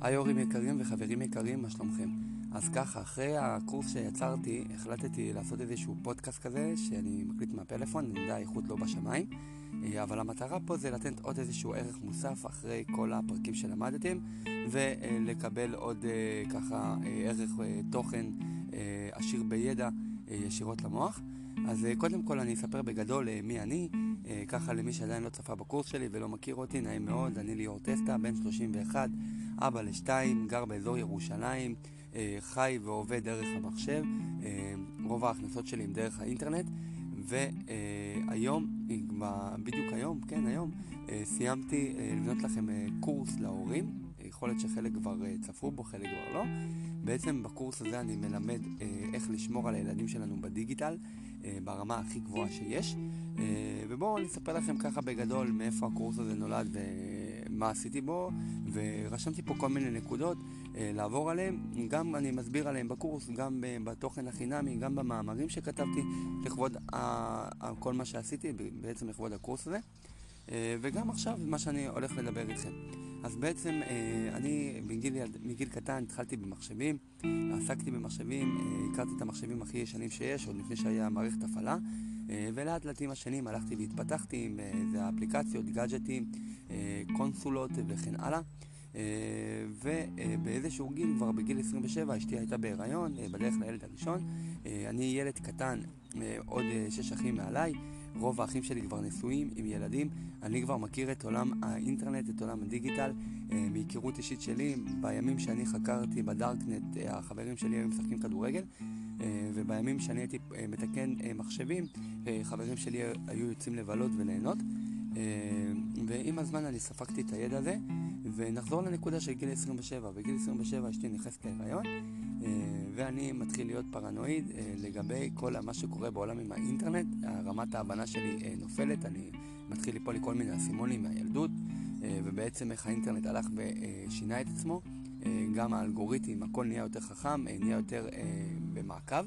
היי הורים יקרים וחברים יקרים, מה שלומכם? אז ככה, אחרי הקורס שיצרתי, החלטתי לעשות איזשהו פודקאסט כזה, שאני מקליט מהפלאפון, אני יודע, האיכות לא בשמיים, אה, אבל המטרה פה זה לתת עוד איזשהו ערך מוסף אחרי כל הפרקים שלמדתם, ולקבל עוד אה, ככה אה, ערך תוכן עשיר בידע ישירות למוח. אז קודם כל אני אספר בגדול מי אני, ככה למי שעדיין לא צפה בקורס שלי ולא מכיר אותי, נעים מאוד, אני ליאור טסטה, בן 31, אבא לשתיים, גר באזור ירושלים, אה, חי ועובד דרך המחשב, אה, רוב ההכנסות שלי הם דרך האינטרנט, והיום, בדיוק היום, כן היום, אה, סיימתי לבנות לכם קורס להורים, יכול להיות שחלק כבר צפו בו, חלק כבר לא. בעצם בקורס הזה אני מלמד איך לשמור על הילדים שלנו בדיגיטל ברמה הכי גבוהה שיש. ובואו אני אספר לכם ככה בגדול מאיפה הקורס הזה נולד מה עשיתי בו, ורשמתי פה כל מיני נקודות אה, לעבור עליהן, גם אני מסביר עליהן בקורס, גם בתוכן החינמי, גם במאמרים שכתבתי לכבוד ה- כל מה שעשיתי, בעצם לכבוד הקורס הזה, אה, וגם עכשיו מה שאני הולך לדבר איתכם. אז בעצם אה, אני בגיל, מגיל קטן התחלתי במחשבים, עסקתי במחשבים, אה, הכרתי את המחשבים הכי ישנים שיש, עוד לפני שהיה מערכת הפעלה. אה, ולאט לאט עם השנים הלכתי והתפתחתי עם איזה אפליקציות, גאדג'טים, אה, קונסולות וכן הלאה. אה, ובאיזשהו גיל, כבר בגיל 27, אשתי הייתה בהיריון, בדרך לילד הראשון. אני ילד קטן, עוד שש אחים מעליי. רוב האחים שלי כבר נשואים עם ילדים. אני כבר מכיר את עולם האינטרנט, את עולם הדיגיטל, מהיכרות אישית שלי. בימים שאני חקרתי בדארקנט, החברים שלי היו משחקים כדורגל. אה, ובימים שאני הייתי אה, מתקן אה, מחשבים, חברים שלי היו יוצאים לבלות וליהנות. ועם הזמן אני ספגתי את הידע הזה, ונחזור לנקודה של גיל 27. בגיל 27 אשתי נכנסת להיריון, ואני מתחיל להיות פרנואיד לגבי כל מה שקורה בעולם עם האינטרנט. רמת ההבנה שלי נופלת, אני מתחיל ליפול לי כל מיני אסימונים מהילדות, ובעצם איך האינטרנט הלך ושינה את עצמו. גם האלגוריתם, הכל נהיה יותר חכם, נהיה יותר במעקב,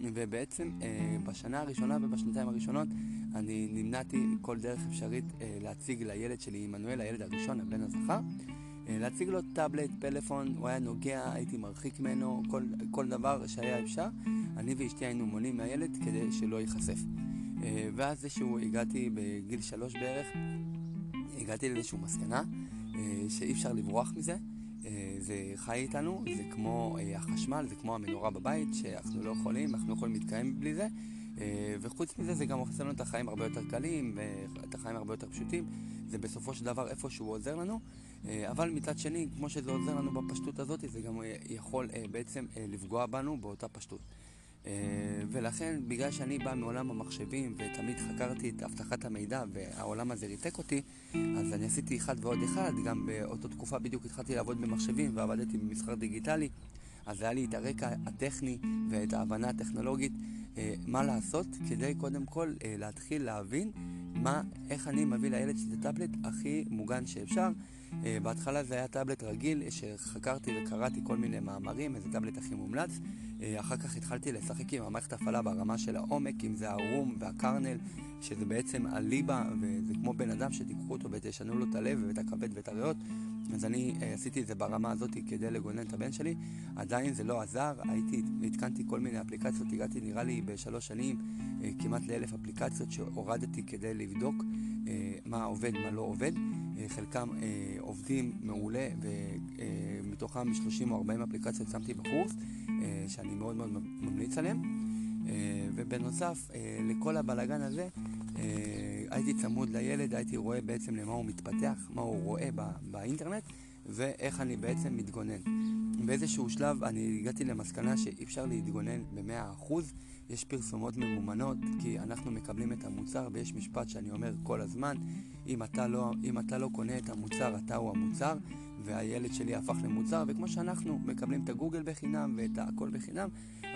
ובעצם אה, בשנה הראשונה ובשנתיים הראשונות אני נמנעתי כל דרך אפשרית אה, להציג לילד שלי, עמנואל, הילד הראשון, הבן הזכר, אה, להציג לו טאבלט, פלאפון, הוא היה נוגע, הייתי מרחיק ממנו, כל, כל דבר שהיה אפשר. אני ואשתי היינו מונעים מהילד כדי שלא ייחשף. אה, ואז זה שהוא הגעתי בגיל שלוש בערך, הגעתי לאיזושהי מסקנה אה, שאי אפשר לברוח מזה. אה, זה חי איתנו, זה כמו אה, החשמל, זה כמו המנורה בבית, שאנחנו לא יכולים, אנחנו לא יכולים להתקיים בלי זה. אה, וחוץ מזה זה גם עושה לנו את החיים הרבה יותר קלים, ואת החיים הרבה יותר פשוטים. זה בסופו של דבר איפשהו עוזר לנו, אבל מצד שני, כמו שזה עוזר לנו בפשטות הזאת, זה גם יכול בעצם לפגוע בנו באותה פשטות. אה, ולכן, בגלל שאני בא מעולם המחשבים ותמיד חקרתי את אבטחת המידע והעולם הזה ריתק אותי, אז אני עשיתי אחד ועוד אחד, גם באותה תקופה בדיוק התחלתי לעבוד במחשבים ועבדתי במסחר דיגיטלי, אז היה לי את הרקע הטכני ואת ההבנה הטכנולוגית אה, מה לעשות כדי קודם כל אה, להתחיל להבין מה, איך אני מביא לילד שלי את הטאבלט הכי מוגן שאפשר. בהתחלה זה היה טאבלט רגיל שחקרתי וקראתי כל מיני מאמרים, איזה טאבלט הכי מומלץ. אה, אחר כך התחלתי לשחק עם המערכת הפעלה ברמה של העומק, אם זה הרום והקרנל, שזה בעצם הליבה, וזה כמו בן אדם שתיקחו אותו ותשנו לו את הלב ואת הכבד ואת הריאות. אז אני עשיתי את זה ברמה הזאת כדי לגונן את הבן שלי. עדיין זה לא עזר, הייתי, התקנתי כל מיני אפליקציות, הגעתי נראה לי בשלוש שנים כמעט לאלף אפליקציות שהורדתי כדי לבדוק מה עובד, מה לא עובד. Uh, חלקם uh, עובדים מעולה ומתוכם 30 או 40 אפליקציות שמתי בקורס. אה, שאני מאוד מאוד ממליץ עליהם. אה, ובנוסף אה, לכל הבלגן הזה, הייתי צמוד לילד, הייתי רואה בעצם למה הוא מתפתח, מה הוא רואה באינטרנט ואיך אני בעצם מתגונן. באיזשהו שלב אני הגעתי למסקנה שאי אפשר להתגונן ב-100%, יש פרסומות ממומנות, כי אנחנו מקבלים את המוצר ויש משפט שאני אומר כל הזמן, אם אתה לא, אם אתה לא קונה את המוצר, אתה הוא המוצר, והילד שלי הפך למוצר, וכמו שאנחנו מקבלים את הגוגל בחינם ואת הכל בחינם,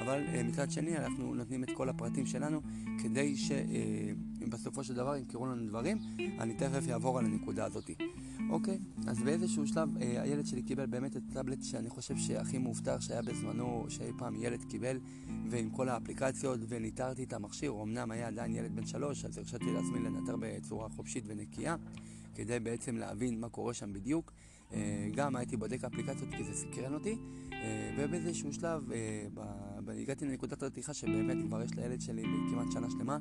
אבל uh, מצד שני אנחנו נותנים את כל הפרטים שלנו כדי שבסופו uh, של דבר ימכרו לנו דברים. אני תכף אעבור על הנקודה הזאת. אוקיי, אז באיזשהו שלב uh, הילד שלי קיבל באמת את הטאבלט שאני חושב שהכי מאובטח שהיה בזמנו, שאי פעם ילד קיבל, ועם כל האפליקציות, וניטרתי את המכשיר, אמנם היה עדיין ילד בן שלוש, אז הרשיתי לעצמי לנטר בצורה חופשית ונקייה, כדי בעצם להבין מה קורה שם בדיוק. גם הייתי בודק אפליקציות כי זה סקרן אותי, ובאיזשהו שלב הגעתי לנקודת הרתיחה שבאמת כבר יש לילד שלי כמעט שנה שלמה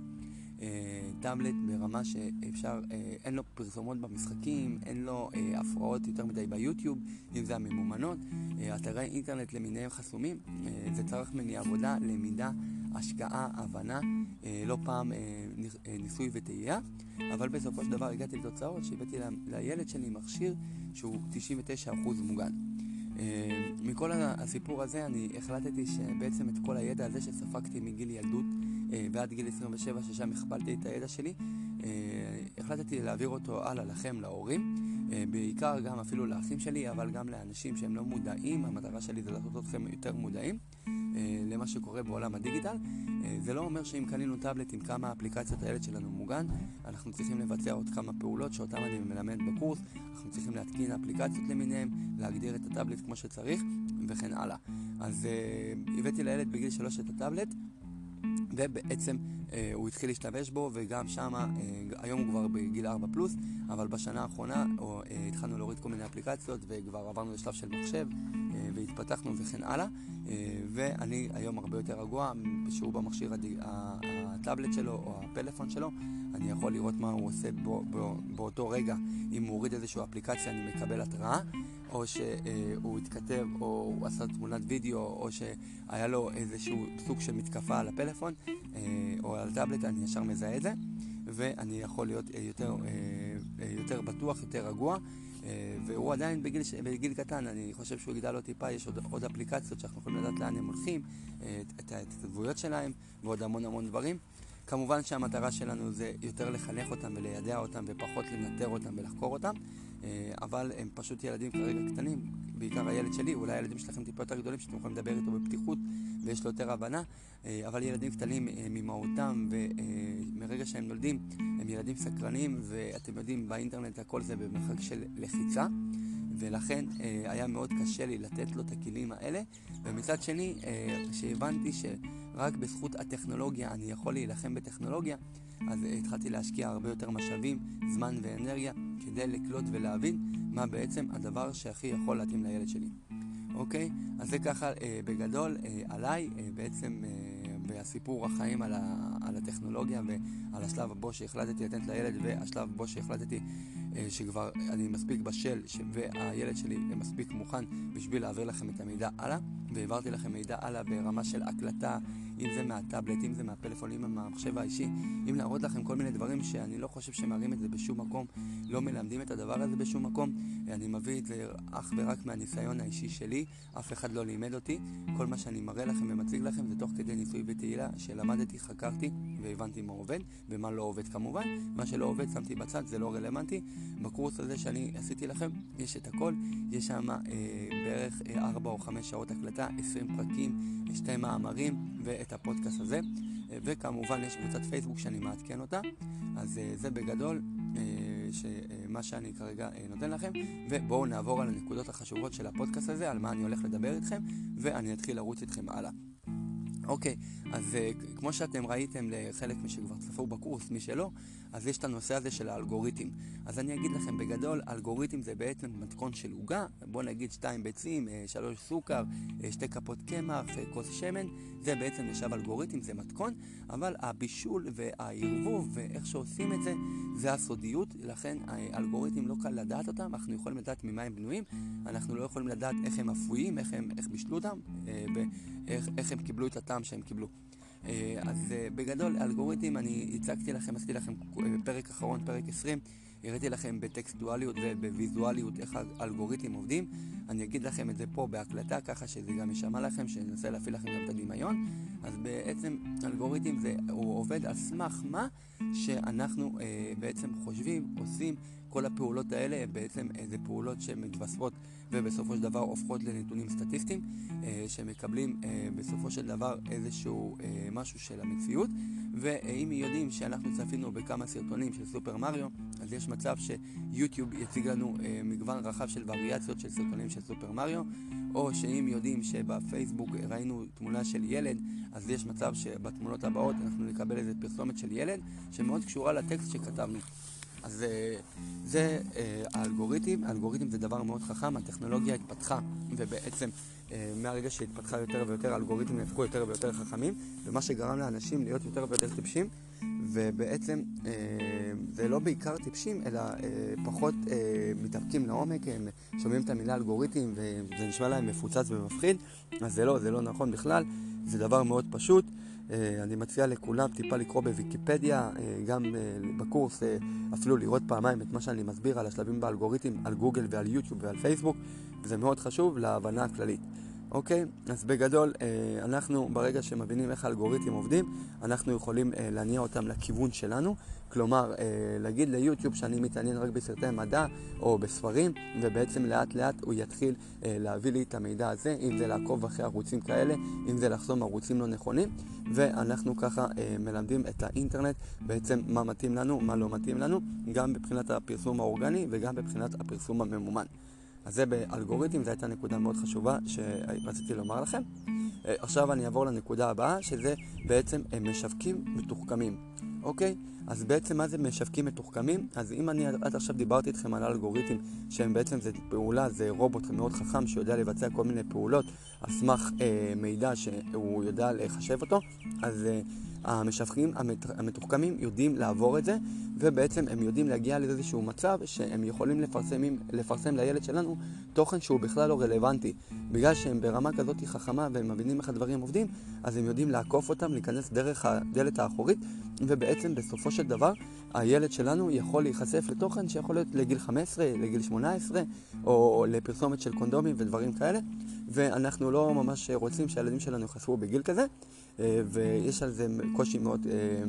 טאבלט ברמה שאפשר, אין לו פרסומות במשחקים, אין לו הפרעות יותר מדי ביוטיוב, אם זה הממומנות, אתרי אינטרנט למיניהם חסומים, זה צריך ממני עבודה, למידה, השקעה, הבנה, לא פעם ניסוי וטעייה, אבל בסופו של דבר הגעתי לתוצאות שהבאתי לילד שלי מכשיר שהוא 99% מוגן. מכל הסיפור הזה אני החלטתי שבעצם את כל הידע הזה שספגתי מגיל ילדות ועד גיל 27 ששם הכפלתי את הידע שלי, החלטתי להעביר אותו הלאה לכם, להורים, בעיקר גם אפילו לאחים שלי, אבל גם לאנשים שהם לא מודעים, המטרה שלי זה לעשות אתכם יותר מודעים למה שקורה בעולם הדיגיטל. זה לא אומר שאם קנינו טאבלט עם כמה אפליקציות הילד שלנו מוגן, אנחנו צריכים לבצע עוד כמה פעולות שאותן אני מלמד בקורס, אנחנו צריכים להתקין אפליקציות למיניהם, להגדיר את הטאבלט כמו שצריך, וכן הלאה. אז הבאתי לילד בגיל 3 את הטאבלט. ובעצם אה, הוא התחיל להשתמש בו, וגם שם, אה, היום הוא כבר בגיל 4 פלוס, אבל בשנה האחרונה או, אה, התחלנו להוריד כל מיני אפליקציות, וכבר עברנו לשלב של מחשב, אה, והתפתחנו וכן הלאה, אה, ואני היום הרבה יותר רגוע, שהוא במכשיר הדיג... הטאבלט שלו או הפלאפון שלו, אני יכול לראות מה הוא עושה בו, בו, באותו רגע. אם הוא הוריד איזושהי אפליקציה, אני מקבל התראה, או שהוא התכתב, או הוא עשה תמונת וידאו, או שהיה לו איזשהו סוג של מתקפה על הפלאפון, או על הטאבלט, אני ישר מזהה את זה, ואני יכול להיות יותר, יותר בטוח, יותר רגוע. והוא עדיין בגיל, בגיל קטן, אני חושב שהוא יגדל עוד טיפה, יש עוד, עוד אפליקציות שאנחנו יכולים לדעת לאן הם הולכים, את ההתכתבויות שלהם ועוד המון המון דברים. כמובן שהמטרה שלנו זה יותר לחנך אותם וליידע אותם ופחות לנטר אותם ולחקור אותם, אבל הם פשוט ילדים כרגע קטנים, בעיקר הילד שלי, אולי הילדים שלכם טיפה יותר גדולים שאתם יכולים לדבר איתו בפתיחות ויש לו יותר הבנה, אבל ילדים קטנים ממהותם ומרגע שהם נולדים הם ילדים סקרנים ואתם יודעים באינטרנט הכל זה במרחק של לחיצה ולכן אה, היה מאוד קשה לי לתת לו את הכלים האלה ומצד שני, אה, שרק בזכות הטכנולוגיה אני יכול להילחם בטכנולוגיה אז אה, התחלתי להשקיע הרבה יותר משאבים, זמן ואנרגיה כדי לקלוט ולהבין מה בעצם הדבר שהכי יכול להתאים לילד שלי אוקיי? אז זה ככה אה, בגדול אה, עליי, אה, בעצם אה, והסיפור החיים על, ה, על הטכנולוגיה ועל השלב הבו שהחלטתי לתת לילד והשלב בו שהחלטתי שכבר אני מספיק בשל. והילד שלי מספיק מוכן בשביל להעביר לכם את המידע הלאה והעברתי לכם מידע הלאה ברמה של הקלטה אם זה מהטאבלט, אם זה מהפלאפון, אם זה מהמחשב האישי אם להראות לכם כל מיני דברים שאני לא חושב שמראים את זה בשום מקום לא מלמדים את הדבר הזה בשום מקום אני מביא את זה אך ורק מהניסיון האישי שלי אף אחד לא לימד אותי כל מה שאני מראה לכם ומציג לכם זה תוך כדי ניסוי ותהילה שלמדתי, חקרתי והבנתי מה עובד ומה לא עובד כמובן מה שלא עובד שמתי בצד, זה לא רלוונטי בקורס הזה שאני עשיתי לכם יש את הכל, יש שם אה, בערך אה, 4 או 5 שעות הקלטה, 20 פרקים, שתי מאמרים ואת הפודקאסט הזה. אה, וכמובן יש קבוצת פייסבוק שאני מעדכן אותה. אז אה, זה בגדול אה, מה שאני כרגע אה, נותן לכם. ובואו נעבור על הנקודות החשובות של הפודקאסט הזה, על מה אני הולך לדבר איתכם ואני אתחיל לרוץ איתכם הלאה אוקיי, אז uh, כמו שאתם ראיתם לחלק משכבר צפו בקורס, מי שלא, אז יש את הנושא הזה של האלגוריתם. אז אני אגיד לכם בגדול, אלגוריתם זה בעצם מתכון של עוגה, בוא נגיד שתיים ביצים, אה, שלוש סוכר, אה, שתי כפות קמח, כוס שמן, זה בעצם נחשב אלגוריתם, זה מתכון, אבל הבישול והערבוב ואיך שעושים את זה, זה הסודיות, לכן האלגוריתם לא קל לדעת אותם, אנחנו יכולים לדעת ממה הם בנויים, אנחנו לא יכולים לדעת איך הם אפויים, איך הם איך בישלו אותם, איך, איך הם קיבלו את הטעם שהם קיבלו. אז בגדול, אלגוריתם, אני הצגתי לכם, עשיתי לכם פרק אחרון, פרק 20, הראיתי לכם בטקסטואליות ובוויזואליות איך האלגוריתמים עובדים. אני אגיד לכם את זה פה בהקלטה, ככה שזה גם יישמע לכם, שננסה להפעיל לכם גם את הדמיון. אז בעצם אלגוריתם זה, הוא עובד על סמך מה שאנחנו אה, בעצם חושבים, עושים. כל הפעולות האלה הן בעצם איזה פעולות שמתווספות ובסופו של דבר הופכות לנתונים סטטיסטיים אה, שמקבלים אה, בסופו של דבר איזשהו אה, משהו של המציאות. ואם יודעים שאנחנו צפינו בכמה סרטונים של סופר מריו אז יש מצב שיוטיוב יציג לנו אה, מגוון רחב של וריאציות של סרטונים של סופר מריו או שאם יודעים שבפייסבוק ראינו תמונה של ילד אז יש מצב שבתמונות הבאות אנחנו נקבל איזה פרסומת של ילד שמאוד קשורה לטקסט שכתבנו אז אה, זה אה, האלגוריתם, האלגוריתם זה דבר מאוד חכם, הטכנולוגיה התפתחה, ובעצם אה, מהרגע שהתפתחה יותר ויותר, האלגוריתמים הפכו יותר ויותר חכמים, ומה שגרם לאנשים להיות יותר ויותר טיפשים, ובעצם זה לא בעיקר טיפשים, אלא פחות מתאפקים לעומק, הם שומעים את המילה אלגוריתם וזה נשמע להם מפוצץ ומפחיד, אז זה לא, זה לא נכון בכלל, זה דבר מאוד פשוט. אה, אני מציע לכולם טיפה לקרוא בוויקיפדיה, אה, גם אה, בקורס אפילו לראות פעמיים את מה שאני מסביר על השלבים באלגוריתם, על גוגל ועל יוטיוב ועל פייסבוק, וזה מאוד חשוב להבנה הכללית. אוקיי? אז בגדול, אנחנו ברגע שמבינים איך האלגוריתמים עובדים, אנחנו יכולים להניע אותם לכיוון שלנו. כלומר, להגיד ליוטיוב שאני מתעניין רק בסרטי מדע או בספרים, ובעצם לאט לאט הוא יתחיל להביא לי את המידע הזה, אם זה לעקוב אחרי ערוצים כאלה, אם זה לחסום ערוצים לא נכונים. ואנחנו ככה אה, מלמדים את האינטרנט בעצם מה מתאים לנו, מה לא מתאים לנו, גם מבחינת הפרסום האורגני וגם מבחינת הפרסום הממומן. אז זה באלגוריתם, זו הייתה נקודה מאוד חשובה שרציתי לומר לכם. אה, עכשיו אני אעבור לנקודה הבאה, שזה בעצם משווקים מתוחכמים, אוקיי? אז בעצם מה זה משווקים מתוחכמים? אז אם אני עד עכשיו דיברתי איתכם על אלגוריתם שהם בעצם זה פעולה, זה רובוט מאוד חכם שיודע לבצע כל מיני פעולות על סמך אה, מידע שהוא יודע לחשב אותו, אז אה, המשווקים המת, המתוחכמים יודעים לעבור את זה, ובעצם הם יודעים להגיע לאיזשהו מצב שהם יכולים לפרסם, לפרסם לילד שלנו תוכן שהוא בכלל לא רלוונטי. בגלל שהם ברמה כזאת חכמה והם מבינים איך הדברים עובדים, אז הם יודעים לעקוף אותם, להיכנס דרך הדלת האחורית, ובעצם בסופו של דבר הילד שלנו יכול להיחשף לתוכן שיכול להיות לגיל 15, לגיל 18, או לפרסומת של קונדומים ודברים כאלה, ואנחנו לא ממש רוצים שהילדים שלנו ייחשפו בגיל כזה. אה, ויש על זה קושי מאוד, אה,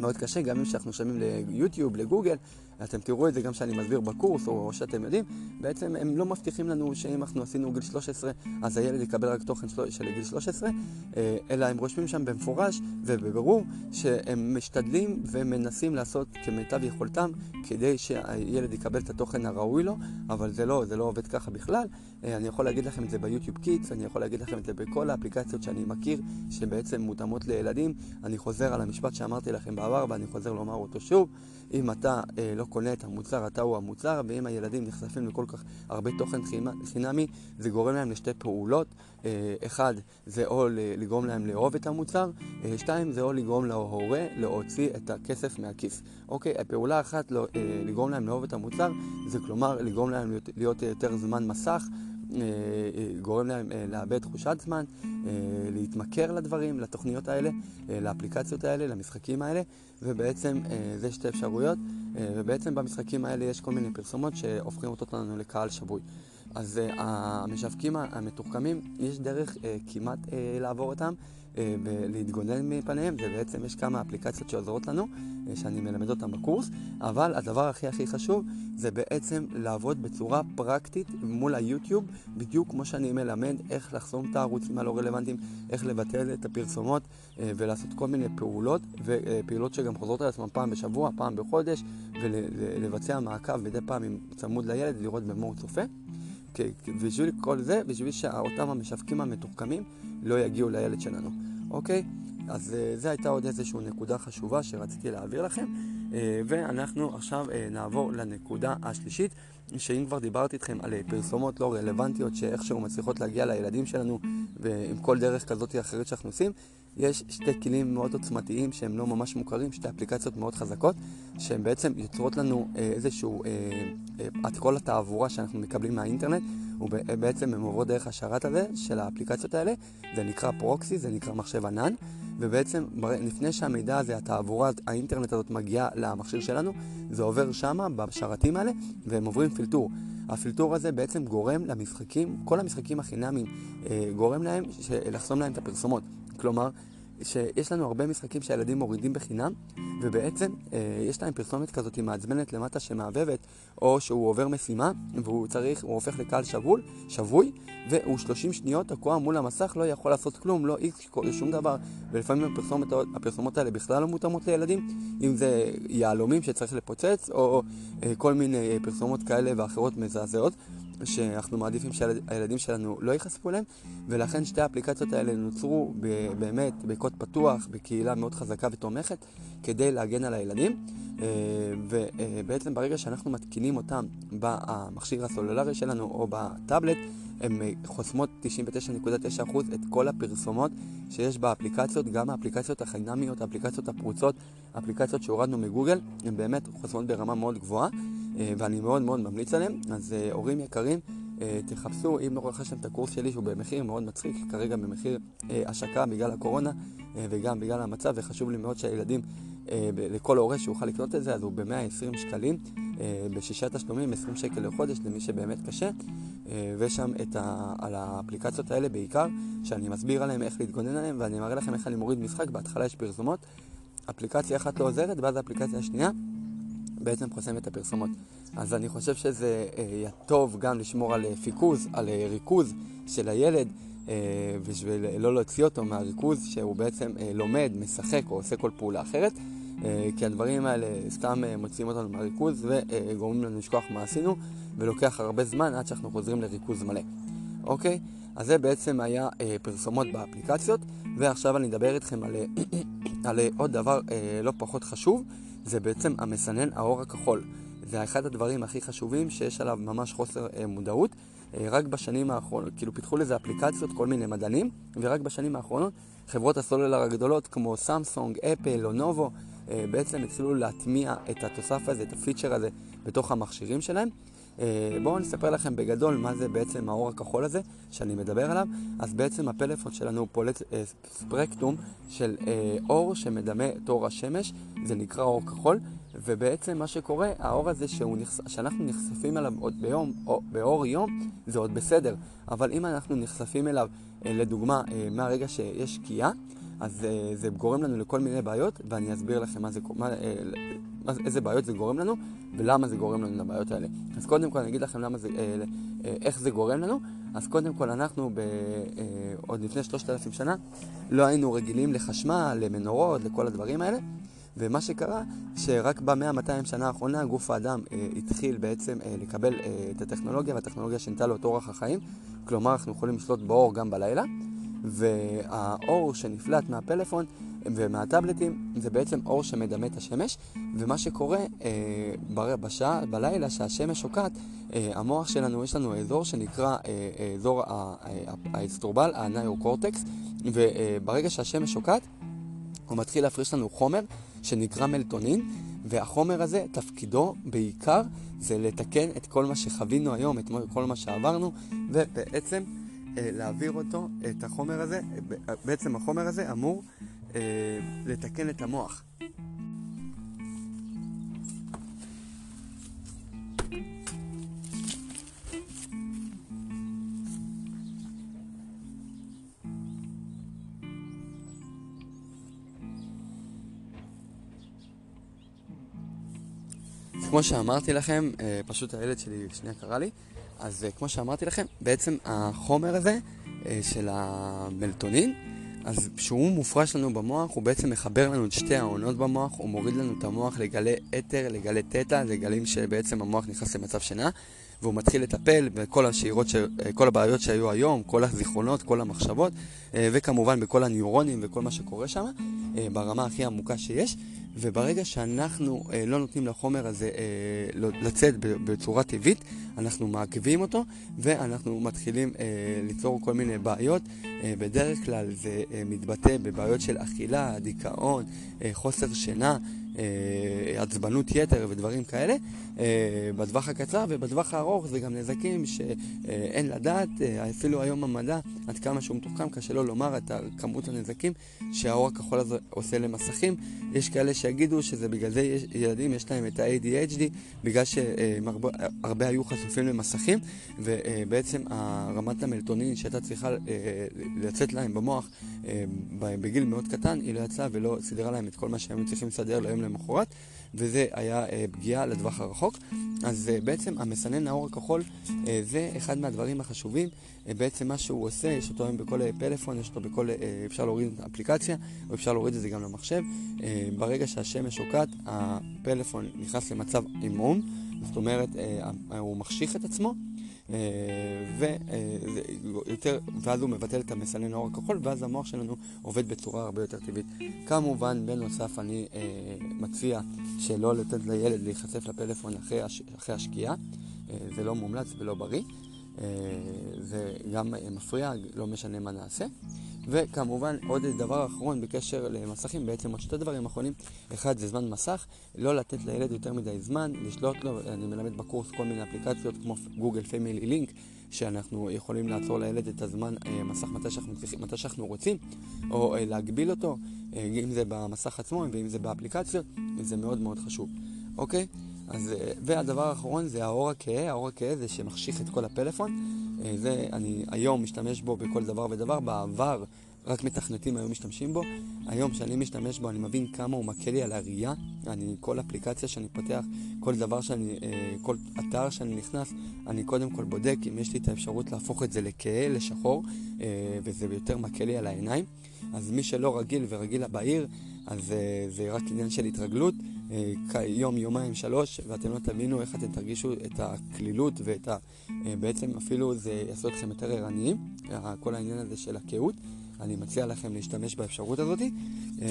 מאוד קשה, גם אם שאנחנו שומעים ליוטיוב, לגוגל, אתם תראו את זה גם שאני מסביר בקורס, או שאתם יודעים, בעצם הם לא מבטיחים לנו שאם אנחנו עשינו גיל 13, אז הילד יקבל רק תוכן של גיל 13, אה, אלא הם רושמים שם במפורש ובברור שהם משתדלים ומנסים לעשות כמיטב יכולתם כדי שהילד יקבל את התוכן הראוי לו, אבל זה לא, זה לא עובד ככה בכלל. אה, אני יכול להגיד לכם את זה ב YouTube Kids, אני יכול להגיד לכם את זה בכל האפליקציות שאני מכיר, שבעצם מותאמות לילדים. אני חוזר על המשפט שאמרתי לכם בעבר ואני חוזר לומר אותו שוב. אם אתה אה, לא קונה את המוצר, אתה הוא המוצר, ואם הילדים נחשפים לכל כך הרבה תוכן חינמי, זה גורם להם לשתי פעולות. אה, אחד, זה או לגרום להם לאהוב את המוצר, אה, שתיים, זה או לגרום להורה להוציא את הכסף מהכיס. אוקיי, הפעולה אחת, לא, אה, לגרום להם לאהוב את המוצר, זה כלומר לגרום להם להיות, להיות יותר זמן מסך. אה, אה, גורם להם אה, לאבד תחושת זמן, להתמכר לדברים, לתוכניות האלה, לאפליקציות האלה, למשחקים האלה, ובעצם זה שתי אפשרויות, ובעצם במשחקים האלה יש כל מיני פרסומות שהופכים אותנו לקהל שבוי. אז המשווקים המתוחכמים, יש דרך כמעט לעבור אותם. אה, ולהתגונן מפניהם, ובעצם יש כמה אפליקציות שעוזרות לנו, אה, שאני מלמד אותן בקורס, אבל הדבר הכי הכי חשוב זה בעצם לעבוד בצורה פרקטית מול היוטיוב, בדיוק כמו שאני מלמד איך לחסום את הערוצים הלא רלוונטיים, איך לבטל את הפרסומות אה, ולעשות כל מיני פעולות, ופעולות שגם חוזרות על עצמן פעם בשבוע, פעם בחודש, ולבצע מעקב מדי פעם עם צמוד לילד, לראות במה הוא צופה. בשביל כל זה, בשביל שאותם המשווקים המתוחכמים לא יגיעו לילד שלנו, אוקיי? אז uh, זה הייתה עוד איזושהי נקודה חשובה שרציתי להעביר לכם, uh, ואנחנו עכשיו uh, נעבור לנקודה השלישית, שאם כבר דיברתי איתכם על פרסומות לא רלוונטיות שאיכשהו מצליחות להגיע לילדים שלנו ועם כל דרך כזאת או אחרת שאנחנו עושים, יש שתי כלים מאוד עוצמתיים שהם לא ממש מוכרים, שתי אפליקציות מאוד חזקות, שהן בעצם יוצרות לנו איזשהו, את כל התעבורה שאנחנו מקבלים מהאינטרנט, ובעצם הן עוברות דרך השרת הזה של האפליקציות האלה, זה נקרא פרוקסי, זה נקרא מחשב ענן, ובעצם לפני שהמידע הזה, התעבורה, האינטרנט הזאת מגיעה למכשיר שלנו, זה עובר שמה בשרתים האלה, והם עוברים פילטור. הפילטור הזה בעצם גורם למשחקים, כל המשחקים החינמיים, אה, גורם להם לחסום להם את הפרסומות. כלומר, שיש לנו הרבה משחקים שהילדים מורידים בחינם, ובעצם אה, יש להם פרסומת כזאת מעצבנת למטה שמעבבת, או שהוא עובר משימה, והוא צריך, הוא הופך לקהל שבול, שבוי, והוא 30 שניות תקוע מול המסך, לא יכול לעשות כלום, לא איקס, שום דבר, ולפעמים הפרסומת, הפרסומות האלה בכלל לא מותאמות לילדים, אם זה יהלומים שצריך לפוצץ, או אה, כל מיני פרסומות כאלה ואחרות מזעזעות. שאנחנו מעדיפים שהילדים שלנו לא ייחשפו אליהם, ולכן שתי האפליקציות האלה נוצרו באמת בקוד פתוח, בקהילה מאוד חזקה ותומכת, כדי להגן על הילדים. אה, ובעצם ברגע שאנחנו מתקינים אותם במכשיר הסלולרי שלנו או בטאבלט, הן חוסמות 99.9% את כל הפרסומות שיש באפליקציות, גם האפליקציות החינמיות, האפליקציות הפרוצות, האפליקציות שהורדנו מגוגל, הן באמת חוסמות ברמה מאוד גבוהה, אה, ואני מאוד מאוד ממליץ עליהן. אז אה, הורים יקרים, אה, תחפשו, אם לא רכשתם את הקורס שלי שהוא במחיר מאוד מצחיק, כרגע במחיר השקה בגלל הקורונה וגם בגלל המצב, וחשוב לי מאוד שהילדים, לכל הורה שיוכל לקנות את זה, אז הוא ב-120 שקלים, בשישה תשלומים, 20 שקל לחודש למי שבאמת קשה. ויש שם את ה... על האפליקציות האלה בעיקר, שאני מסביר עליהן איך להתגונן עליהן, ואני מראה לכם איך אני מוריד משחק, בהתחלה יש פרסומות, אפליקציה אחת לא עוזרת, ואז האפליקציה השנייה בעצם חוסם את הפרסומות. אז אני חושב שזה אה, טוב גם לשמור על אה, פיקוז, על אה, ריכוז של הילד, אה, בשביל לא להוציא אותו מהריכוז שהוא בעצם אה, לומד, משחק או עושה כל פעולה אחרת. אה, כי הדברים האלה סתם אה, מוציאים אותנו מהריכוז וגורמים לנו לשכוח מה עשינו, ולוקח הרבה זמן עד שאנחנו חוזרים לריכוז מלא. אוקיי? אז זה בעצם היה אה, פרסומות באפליקציות, ועכשיו אני אדבר איתכם על, על עוד דבר לא פחות חשוב, זה בעצם המסנן האור הכחול. זה אחד הדברים הכי חשובים שיש עליו ממש חוסר מודעות. רק בשנים האחרונות, כאילו פיתחו לזה אפליקציות, כל מיני מדענים, ורק בשנים האחרונות חברות הסולולר הגדולות כמו סמסונג, אפל או נובו אה, בעצם התחילו להטמיע את התוסף הזה, את הפיצ'ר הזה, בתוך המכשירים שלהם. אה, בואו נספר לכם בגדול מה זה בעצם האור הכחול הזה שאני מדבר עליו. אז בעצם הפלאפון שלנו פולט אה, ספרקטום של אור שמדמה את אור השמש, זה נקרא אור כחול, ובעצם מה שקורה, האור הזה נחש... שאנחנו נחשפים אליו עוד ביום, או באור יום, זה עוד בסדר, אבל אם אנחנו נחשפים אליו, לדוגמה, מהרגע שיש שקיעה, אז uh, זה גורם לנו לכל מיני בעיות, ואני אסביר לכם מה זה, מה, uh, איזה בעיות זה גורם לנו, ולמה זה גורם לנו לבעיות האלה. אז קודם כל אני אגיד לכם למה זה, איך זה גורם לנו. אז קודם כל אנחנו, ב, עוד לפני 3,000 שנה, לא היינו רגילים לחשמל, למנורות, לכל הדברים האלה. ומה שקרה, שרק במאה-200 שנה האחרונה גוף האדם אה, התחיל בעצם אה, לקבל אה, את הטכנולוגיה, והטכנולוגיה שינתה לו את אורח החיים. כלומר, אנחנו יכולים לשלוט באור גם בלילה. והאור שנפלט מהפלאפון ומהטאבלטים זה בעצם אור שמדמה את השמש, ומה שקורה אה, בשעה, בלילה שהשמש שוקעת, אה, המוח שלנו, יש לנו אזור שנקרא אה, אזור האסטרובל, הניוקורטקס, וברגע שהשמש שוקעת, הוא מתחיל להפריש לנו חומר שנקרא מלטונין, והחומר הזה, תפקידו בעיקר זה לתקן את כל מה שחווינו היום, את כל מה שעברנו, ובעצם אה, להעביר אותו, את החומר הזה, בעצם החומר הזה אמור אה, לתקן את המוח. כמו שאמרתי לכם, פשוט הילד שלי שנייה קרא לי, אז כמו שאמרתי לכם, בעצם החומר הזה אה, של המלטונין, אז כשהוא מופרש לנו במוח, הוא בעצם מחבר לנו את שתי העונות במוח, הוא מוריד לנו את המוח לגלי אתר, לגלי תטא, לגלים שבעצם המוח נכנס למצב שינה, והוא מתחיל לטפל בכל השאירות, ש... אה, כל הבעיות שהיו היום, כל הזיכרונות, כל המחשבות, אה, וכמובן בכל הניורונים וכל מה שקורה שם, ברמה הכי עמוקה שיש. וברגע שאנחנו אה, לא נותנים לחומר הזה אה, לצאת בצורה טבעית, אנחנו מעכבים אותו ואנחנו מתחילים אה, ליצור כל מיני בעיות. אה, בדרך כלל זה אה, מתבטא בבעיות של אכילה, דיכאון, אה, חוסר שינה. אה, עצבנות יתר ודברים כאלה אה, בטווח הקצר ובטווח הארוך זה גם נזקים שאין לדעת, אה, אפילו היום המדע עד כמה שהוא מתוחכם קשה לו לומר את כמות הנזקים שהאור הכחול הזה עושה למסכים. יש כאלה שיגידו שזה בגלל זה יש, ילדים יש להם את ה-ADHD בגלל שהרבה היו חשופים למסכים ובעצם רמת המלטונין שהייתה צריכה לצאת להם במוח בגיל מאוד קטן היא לא יצאה ולא סידרה להם את כל מה שהם צריכים לסדר ליום למחרת, וזה היה אה, פגיעה לטווח הרחוק. אז אה, בעצם המסנן האור הכחול אה, זה אחד מהדברים החשובים. אה, בעצם מה שהוא עושה, יש אותו היום בכל אה, פלאפון, יש אותו בכל, אה, אפשר להוריד את האפליקציה, או אפשר להוריד את זה גם למחשב. אה, ברגע שהשמש שוקעת, הפלאפון נכנס למצב אימון, זאת אומרת, אה, הוא מחשיך את עצמו. ו, יותר, ואז הוא מבטל את המסנן האור הכחול, ואז המוח שלנו עובד בצורה הרבה יותר טבעית. כמובן, בנוסף, אני מציע שלא לתת לילד להיחשף לפלאפון אחרי, הש, אחרי השקיעה, זה לא מומלץ ולא בריא. זה גם מפריע, לא משנה מה נעשה. וכמובן, עוד דבר אחרון בקשר למסכים, בעצם עוד שתי דברים אחרונים. אחד זה זמן מסך, לא לתת לילד יותר מדי זמן, לשלוט לו, אני מלמד בקורס כל מיני אפליקציות כמו גוגל פמילי לינק, שאנחנו יכולים לעצור לילד את הזמן אה, מסך מתי שאנחנו, מתי שאנחנו רוצים, או אה, להגביל אותו, אה, אם זה במסך עצמו ואם זה באפליקציות, זה מאוד מאוד חשוב, אוקיי? אז, והדבר האחרון זה האור הכהה, האור הכהה זה שמחשיך את כל הפלאפון. זה, אני היום משתמש בו בכל דבר ודבר, בעבר רק מתכנתים היו משתמשים בו. היום כשאני משתמש בו אני מבין כמה הוא מקל לי על הראייה. אני, כל אפליקציה שאני פותח, כל דבר שאני, אה, כל אתר שאני נכנס, אני קודם כל בודק אם יש לי את האפשרות להפוך את זה לכהה, לשחור, אה, וזה יותר מקל לי על העיניים. אז מי שלא רגיל ורגיל בעיר, אז אה, זה רק עניין של התרגלות. יום, יומיים, שלוש, ואתם לא תבינו איך אתם תרגישו את הקלילות ואת ה... בעצם אפילו זה יעשו אתכם יותר ערניים, כל העניין הזה של הקהות. אני מציע לכם להשתמש באפשרות הזאת, אה,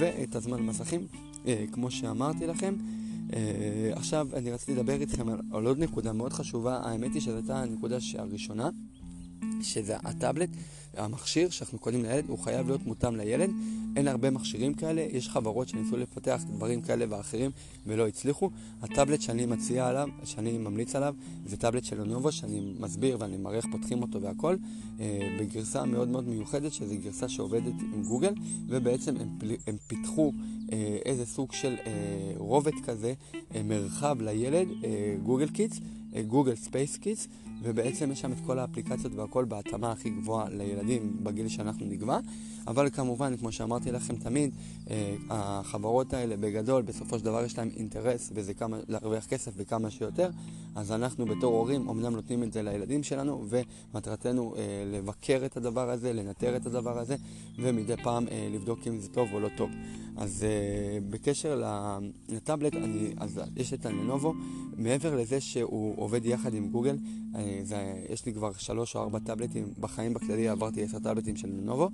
ואת הזמן מסכים, אה, כמו שאמרתי לכם. אה, עכשיו אני רציתי לדבר איתכם על עוד נקודה מאוד חשובה, האמת היא שזו הייתה הנקודה הראשונה, שזה הטאבלט, המכשיר שאנחנו קונים לילד, הוא חייב להיות מותאם לילד. אין הרבה מכשירים כאלה, יש חברות שניסו לפתח דברים כאלה ואחרים ולא הצליחו. הטאבלט שאני מציע עליו, שאני ממליץ עליו, זה טאבלט של לנובו, שאני מסביר ואני מראה איך פותחים אותו והכל, אה, בגרסה מאוד מאוד מיוחדת, שזו גרסה שעובדת עם גוגל, ובעצם הם, הם פיתחו אה, איזה סוג של אה, רובד כזה, אה, מרחב לילד, אה, Google Kids, אה, Google Space Kids. ובעצם יש שם את כל האפליקציות והכל בהתאמה הכי גבוהה לילדים בגיל שאנחנו נקבע. אבל כמובן, כמו שאמרתי לכם תמיד, אה, החברות האלה בגדול, בסופו של דבר יש להם אינטרס בזה כמה, להרוויח כסף וכמה שיותר, אז אנחנו בתור הורים אומנם נותנים את זה לילדים שלנו, ומטרתנו אה, לבקר את הדבר הזה, לנטר את הדבר הזה, ומדי פעם אה, לבדוק אם זה טוב או לא טוב. אז בקשר לטאבלט, אני, אז יש את הנובו, מעבר לזה שהוא עובד יחד עם גוגל, זה, יש לי כבר שלוש או ארבע טאבלטים, בחיים בכללי עברתי עשר טאבלטים של נובו.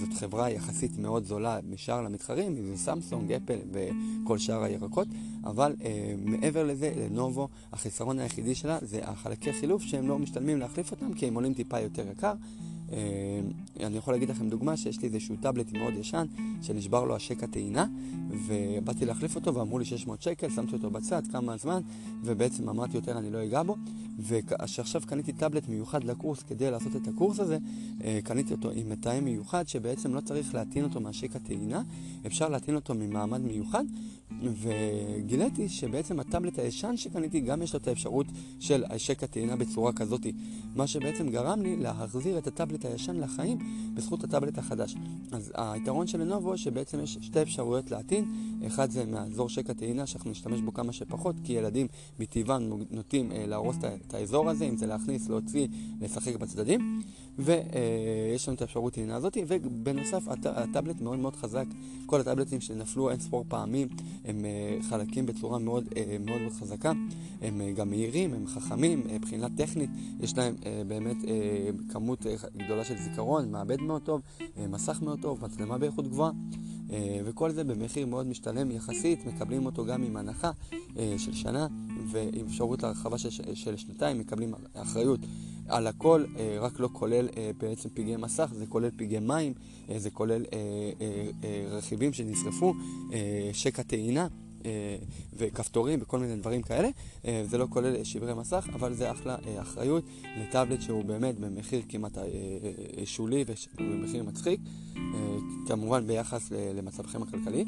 זאת חברה יחסית מאוד זולה משאר למתחרים, זה סמסונג, אפל וכל שאר הירקות, אבל אה, מעבר לזה, לנובו, החיסרון היחידי שלה זה החלקי חילוף שהם לא משתלמים להחליף אותם כי הם עולים טיפה יותר יקר. אה, אני יכול להגיד לכם דוגמה שיש לי איזשהו טאבלט מאוד ישן שנשבר לו השק הטעינה ובאתי להחליף אותו ואמרו לי 600 שקל, שמתי אותו בצד כמה זמן ובעצם אמרתי יותר אני לא אגע בו. וכשעכשיו קניתי טאבלט מיוחד לקורס כדי לעשות את הקורס הזה אה, קניתי אותו עם מתאם מיוחד שבעצם לא צריך להטעין אותו מהשק הטעינה אפשר להטעין אותו ממעמד מיוחד וגיליתי שבעצם הטאבלט הישן שקניתי גם יש לו את האפשרות של השק הטעינה בצורה כזאת מה שבעצם גרם לי להחזיר את הטאבלט הישן לחיים בזכות הטאבלט החדש. אז היתרון של לנובו שבעצם יש שתי אפשרויות להטעין, אחד זה מהאזור שקע טעינה שאנחנו נשתמש בו כמה שפחות, כי ילדים מטבעם נוטים אה, להרוס את האזור הזה, אם זה להכניס, להוציא, לשחק בצדדים, ויש לנו את האפשרות טעינה הזאת, ובנוסף הט, הטאבלט מאוד מאוד חזק, כל הטאבלטים שנפלו אין ספור פעמים הם אה, חלקים בצורה מאוד אה, מאוד, מאוד חזקה, הם אה, גם מהירים, הם חכמים, מבחינה טכנית יש להם באמת כמות גדולה של זיכרון, מעבד מאוד טוב, מסך מאוד טוב, מצלמה באיכות גבוהה. וכל זה במחיר מאוד משתלם יחסית, מקבלים אותו גם עם הנחה של שנה ועם אפשרות להרחבה של, של שנתיים, מקבלים אחריות על הכל, אה, רק לא כולל בעצם פגעי מסך, זה כולל פגעי מים, זה כולל רכיבים שנשרפו, שקע טעינה. אה, וכפתורים וכל מיני דברים כאלה. אה, זה לא כולל שברי מסך, אבל זה אחלה אה, אחריות לטאבלט שהוא באמת במחיר כמעט שולי ובמחיר מצחיק, כמובן ביחס למצבכם הכלכלי.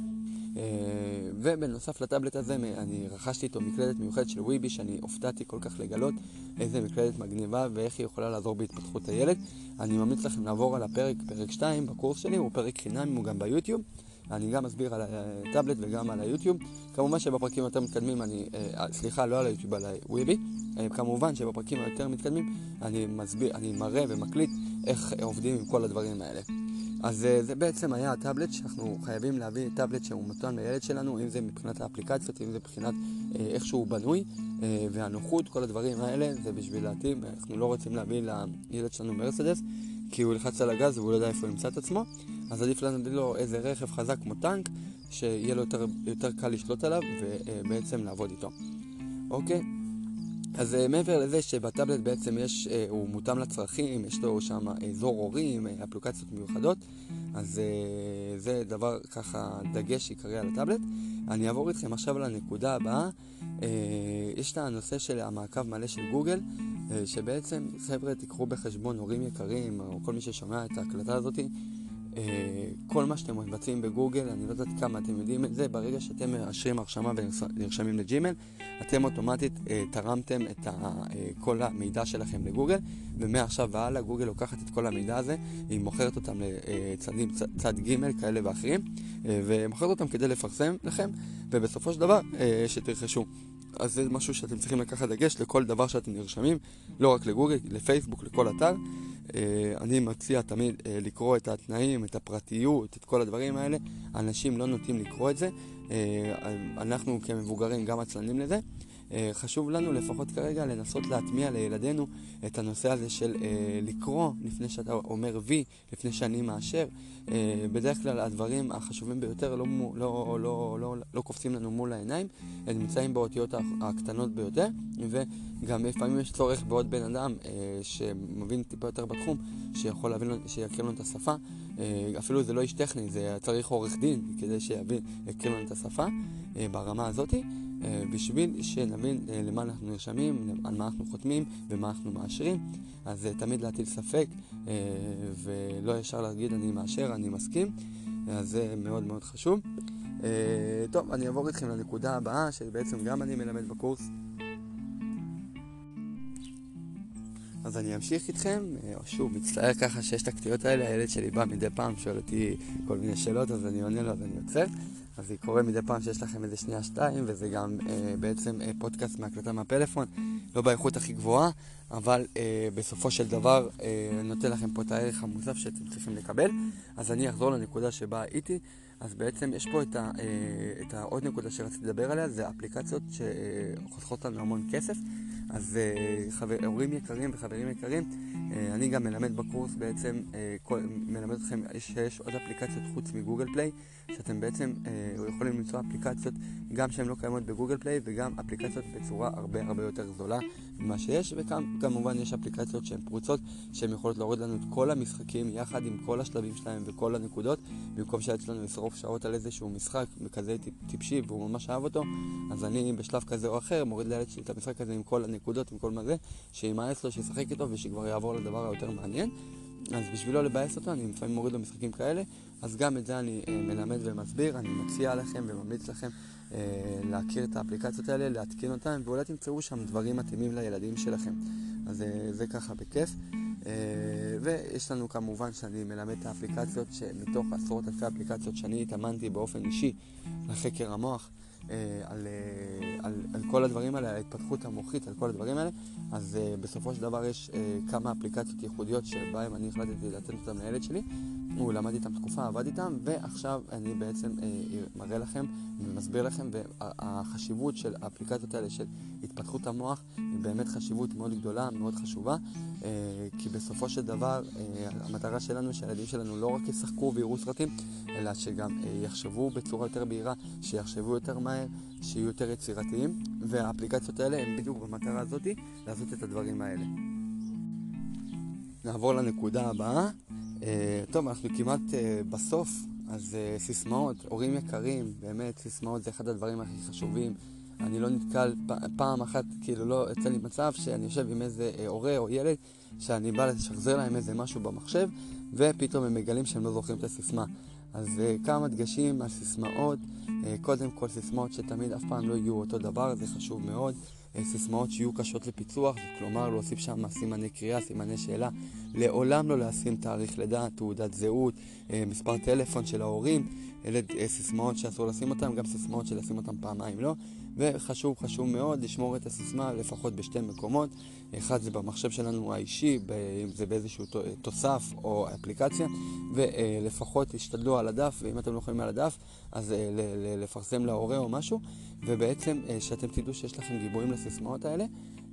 ובנוסף לטאבלט הזה אני רכשתי איתו מקלדת מיוחדת של וויבי שאני הופתעתי כל כך לגלות איזה מקלדת מגניבה ואיך היא יכולה לעזור בהתפתחות הילד. אני ממליץ לכם לעבור על הפרק, פרק 2 בקורס שלי, הוא פרק חינם, הוא גם ביוטיוב. אני גם מסביר על הטאבלט וגם על היוטיוב. כמובן שבפרקים היותר מתקדמים, אני, אה, סליחה, לא על היוטיוב, על הוויבי. אה, כמובן שבפרקים היותר מתקדמים אני מסביר, אני מראה ומקליט איך עובדים עם כל הדברים האלה. אז אה, זה בעצם היה הטאבלט שאנחנו חייבים להביא טאבלט שהוא מתון לילד שלנו, אם זה מבחינת האפליקציות, אם זה מבחינת אה, איך שהוא בנוי, אה, והנוחות, כל הדברים האלה, זה בשביל להתאים, אנחנו לא רוצים להביא לילד שלנו מרסדס, כי הוא ילחץ על הגז והוא לא יודע איפה הוא ימצא את עצמו, אז עדיף להביא לו איזה רכב חזק כמו טנק, שיהיה לו יותר, יותר קל לשלוט עליו ובעצם לעבוד איתו. אוקיי? אז uh, מעבר לזה שבטאבלט בעצם יש, uh, הוא מותאם לצרכים, יש לו שם אזור הורים, אפליקציות מיוחדות, אז זה דבר ככה דגש עיקרי על הטאבלט. אני אעבור איתכם עכשיו לנקודה הבאה. יש את הנושא של המעקב מלא של גוגל, שבעצם, חבר'ה, תיקחו בחשבון, הורים יקרים, או כל מי ששומע את ההקלטה הזאתי, אה, כל מה שאתם מבצעים בגוגל, אני לא יודעת כמה אתם יודעים את זה, ברגע שאתם מאשרים הרשמה ונרשמים לג'ימל, אתם אוטומטית אה, תרמתם את אה, כל המידע שלכם לגוגל, ומעכשיו והלאה גוגל לוקחת את כל המידע הזה, היא מוכרת אותם לצדים, צד, צד ג' כאלה ואחרים, ומוכרת אותם כדי לפרסם לכם, ובסופו של דבר שתרכשו. אז זה משהו שאתם צריכים לקחת דגש לכל דבר שאתם נרשמים, לא רק לגוגל, לפייסבוק, לכל אתר. אה, אני מציע תמיד אה, לקרוא את התנאים, את הפרטיות, את כל הדברים האלה. אנשים לא נוטים לקרוא את זה. אה, אנחנו כמבוגרים גם עצלנים לזה. אה, חשוב לנו לפחות כרגע לנסות להטמיע לילדינו את הנושא הזה של אה, לקרוא לפני שאתה אומר וי, לפני שאני מאשר. אה, בדרך כלל הדברים החשובים ביותר לא, לא, לא, לא, לא קופצים לנו מול העיניים, הם נמצאים באותיות הקטנות ביותר, וגם לפעמים יש צורך בעוד בן אדם שמבין טיפה יותר בתחום, שיכול להבין, שיכיר לנו את השפה. אפילו זה לא איש טכני, זה צריך עורך דין כדי שיבין, לנו את השפה ברמה הזאתי. אה, בשביל שנבין אה, למה אנחנו נרשמים, על מה אנחנו חותמים ומה אנחנו מאשרים. אז אה, תמיד להטיל ספק ולא ישר להגיד אני מאשר, אני מסכים. אז זה מאוד מאוד חשוב. טוב, אני אעבור איתכם לנקודה הבאה, שבעצם גם אני מלמד בקורס. אז אני אמשיך איתכם, שוב, מצטער ככה שיש את הקטיעות האלה, הילד שלי בא מדי פעם, שואל אותי כל מיני שאלות, אז אני עונה לו, אז אני עוצר. אז זה קורה מדי פעם שיש לכם איזה שנייה שתיים, וזה גם אה, בעצם אה, פודקאסט מהקלטה מהפלאפון, לא באיכות הכי גבוהה, אבל אה, בסופו של דבר אה, נותן לכם פה את הערך המוסף שאתם צריכים לקבל. אז אני אחזור לנקודה שבה הייתי. אז בעצם יש פה את, ה, אה, את העוד נקודה שרציתי לדבר עליה, זה אפליקציות שחוסכות לנו המון כסף. אז אה, חבר, הורים יקרים וחברים יקרים, אה, אני גם מלמד בקורס בעצם, כל, מלמד אתכם שיש עוד אפליקציות חוץ מגוגל פליי, שאתם בעצם יכולים למצוא אפליקציות גם שהן לא קיימות בגוגל פליי וגם אפליקציות בצורה הרבה הרבה יותר זולה ממה שיש, וכמובן יש אפליקציות שהן פרוצות, שהן יכולות להוריד לנו את כל המשחקים יחד עם כל השלבים שלהם וכל הנקודות, במקום שהיה לנו לשרוף שעות על איזשהו משחק כזה טיפשי והוא ממש אהב אותו, אז אני בשלב כזה או אחר מוריד לילד שלי את המשחק הזה עם כל הנקודות, עם כל מה זה, שימאס לו, שישחק איתו ושכבר יעבור לדבר היותר מעניין. אז בשביל לא לבאס אותו, אני לפעמים מוריד לו משחקים כאלה, אז גם את זה אני אה, מלמד ומסביר, אני מציע לכם וממליץ לכם להכיר את האפליקציות האלה, להתקין אותן, ואולי תמצאו שם דברים מתאימים לילדים שלכם. אז אה, זה ככה בכיף. אה, ויש לנו כמובן שאני מלמד את האפליקציות שמתוך עשרות אלפי אפליקציות שאני התאמנתי באופן אישי לחקר המוח. אה, על, אה, על, על כל הדברים האלה, על ההתפתחות המוחית, על כל הדברים האלה, אז uh, בסופו של דבר יש כמה אפליקציות ייחודיות שבהן אני החלטתי לתת אותן לילד שלי. הוא למד איתם תקופה, עבד איתם, ועכשיו אני בעצם מראה לכם ומסביר לכם, והחשיבות של האפליקציות האלה של התפתחות המוח היא באמת חשיבות מאוד גדולה, מאוד חשובה, כי בסופו של דבר uh, המטרה שלנו שהילדים שלנו לא רק ישחקו ויראו סרטים, אלא שגם uh, יחשבו בצורה יותר בהירה, שיחשבו יותר מהר, שיהיו יותר יצירתיים, והאפליקציות האלה הן בדיוק במטרה הזאתי לעשות את הדברים האלה. נעבור לנקודה הבאה. טוב, אנחנו כמעט בסוף, אז סיסמאות, הורים יקרים, באמת, סיסמאות זה אחד הדברים הכי חשובים. אני לא נתקל פעם אחת, כאילו לא יצא לי מצב שאני יושב עם איזה uh, הורה או ילד, שאני בא לשחזר להם איזה משהו במחשב, ופתאום הם מגלים שהם לא זוכרים את הסיסמה. אז uh, כמה דגשים על סיסמאות, uh, קודם כל סיסמאות שתמיד אף פעם לא יהיו אותו דבר, זה חשוב מאוד. uh, סיסמאות שיהיו קשות לפיצוח, כלומר להוסיף שם סימני קריאה, סימני שאלה. לעולם לא לשים תאריך לידה, תעודת זהות, uh, מספר טלפון של ההורים, אלה uh, סיסמאות שאסור לשים אותן, גם סיסמאות שלשים אותן פעמיים לא. וחשוב, חשוב מאוד לשמור את הסיסמה לפחות בשתי מקומות. אחד זה במחשב שלנו האישי, אם זה באיזשהו תוסף או אפליקציה, ולפחות תשתדלו על הדף, ואם אתם לא יכולים על הדף, אז לפרסם להורה או משהו, ובעצם שאתם תדעו שיש לכם גיבויים לסיסמאות האלה.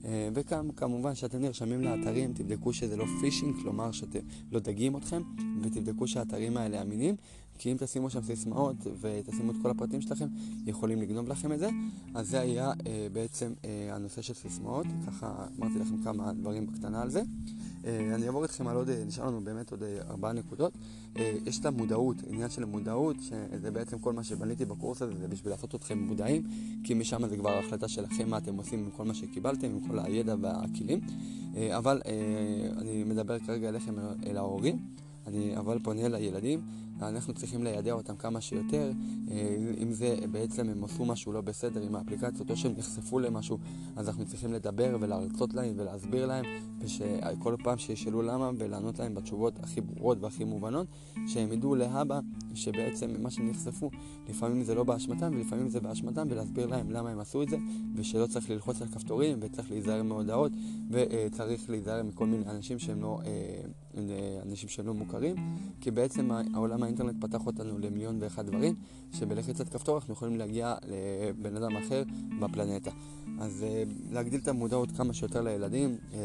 אה, וכמובן שאתם נרשמים לאתרים, תבדקו שזה לא פישינג, כלומר שאתם לא דגים אתכם, ותבדקו שהאתרים האלה אמינים, כי אם תשימו שם סיסמאות ותשימו את כל הפרטים שלכם, יכולים לגנוב לכם את זה. אז זה היה אה, בעצם אה, הנושא של סיסמאות, ככה אמרתי לכם כמה דברים בקטנה על זה. אה, אני אעבור איתכם על עוד, אה, נשאר לנו באמת עוד אה, ארבעה נקודות. יש את המודעות, עניין של המודעות, שזה בעצם כל מה שבניתי בקורס הזה, זה בשביל לעשות אתכם מודעים, כי משם זה כבר החלטה שלכם מה אתם עושים עם כל מה שקיבלתם, עם כל הידע והכלים. אבל אני מדבר כרגע אליכם, אל ההורים, אני אבל פונה לילדים. אנחנו צריכים לידע אותם כמה שיותר, אה, אם זה בעצם הם עשו משהו לא בסדר עם האפליקציות או שהם נחשפו למשהו, אז אנחנו צריכים לדבר ולהרצות להם ולהסביר להם, וכל פעם שישאלו למה ולענות להם בתשובות הכי ברורות והכי מובנות, שהם ידעו להבא שבעצם מה שהם נחשפו, לפעמים זה לא באשמתם ולפעמים זה באשמתם, ולהסביר להם למה הם עשו את זה, ושלא צריך ללחוץ על כפתורים וצריך להיזהר מהודעות, וצריך להיזהר מכל מיני אנשים שהם לא... אה, אנשים שהם לא מוכרים, כי בעצם העולם האינטרנט פתח אותנו למיליון ואחד דברים, שבלחיצת כפתור אנחנו יכולים להגיע לבן אדם אחר בפלנטה. אז אה, להגדיל את המודעות כמה שיותר לילדים, אה,